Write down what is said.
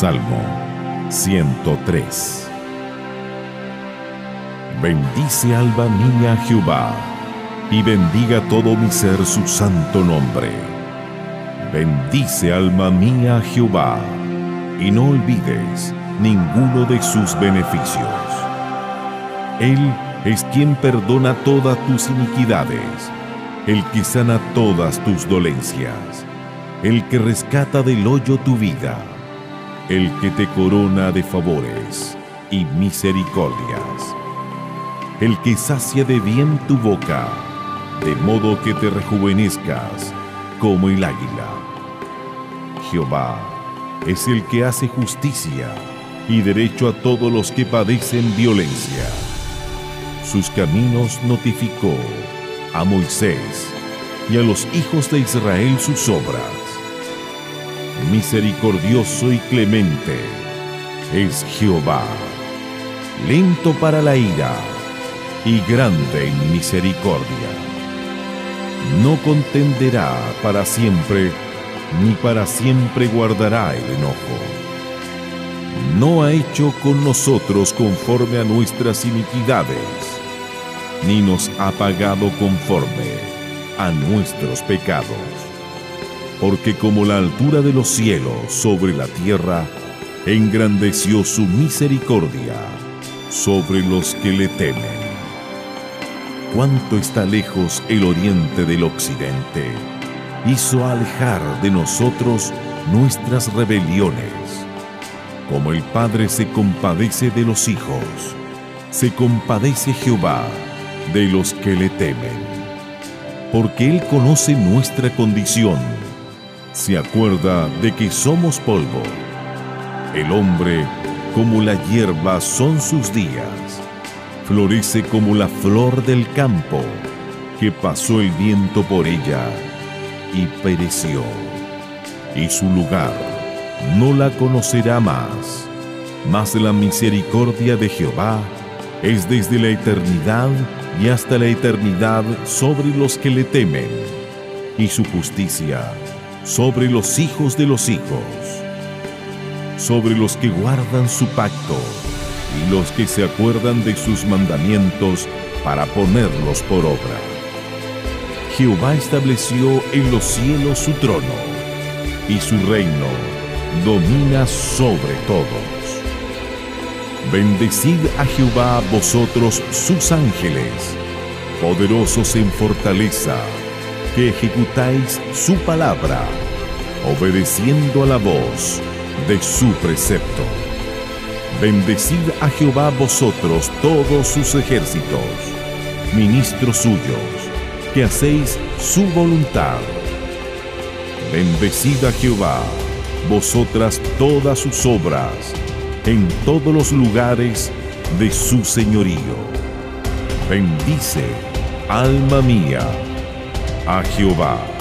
Salmo 103 Bendice alma mía Jehová, y bendiga todo mi ser su santo nombre. Bendice alma mía Jehová, y no olvides ninguno de sus beneficios. Él es quien perdona todas tus iniquidades, el que sana todas tus dolencias, el que rescata del hoyo tu vida, el que te corona de favores y misericordias, el que sacia de bien tu boca, de modo que te rejuvenezcas como el águila. Jehová es el que hace justicia y derecho a todos los que padecen violencia. Sus caminos notificó a Moisés y a los hijos de Israel sus obras. Misericordioso y clemente es Jehová, lento para la ira y grande en misericordia. No contenderá para siempre, ni para siempre guardará el enojo. No ha hecho con nosotros conforme a nuestras iniquidades ni nos ha pagado conforme a nuestros pecados. Porque como la altura de los cielos sobre la tierra, engrandeció su misericordia sobre los que le temen. Cuánto está lejos el oriente del occidente, hizo alejar de nosotros nuestras rebeliones. Como el Padre se compadece de los hijos, se compadece Jehová de los que le temen, porque Él conoce nuestra condición, se acuerda de que somos polvo. El hombre, como la hierba, son sus días, florece como la flor del campo, que pasó el viento por ella y pereció, y su lugar no la conocerá más, mas la misericordia de Jehová es desde la eternidad y hasta la eternidad sobre los que le temen, y su justicia sobre los hijos de los hijos, sobre los que guardan su pacto y los que se acuerdan de sus mandamientos para ponerlos por obra. Jehová estableció en los cielos su trono, y su reino domina sobre todos. Bendecid a Jehová vosotros sus ángeles, poderosos en fortaleza, que ejecutáis su palabra, obedeciendo a la voz de su precepto. Bendecid a Jehová vosotros todos sus ejércitos, ministros suyos, que hacéis su voluntad. Bendecid a Jehová, vosotras todas sus obras, en todos los lugares de su señorío. Bendice, alma mía, a Jehová.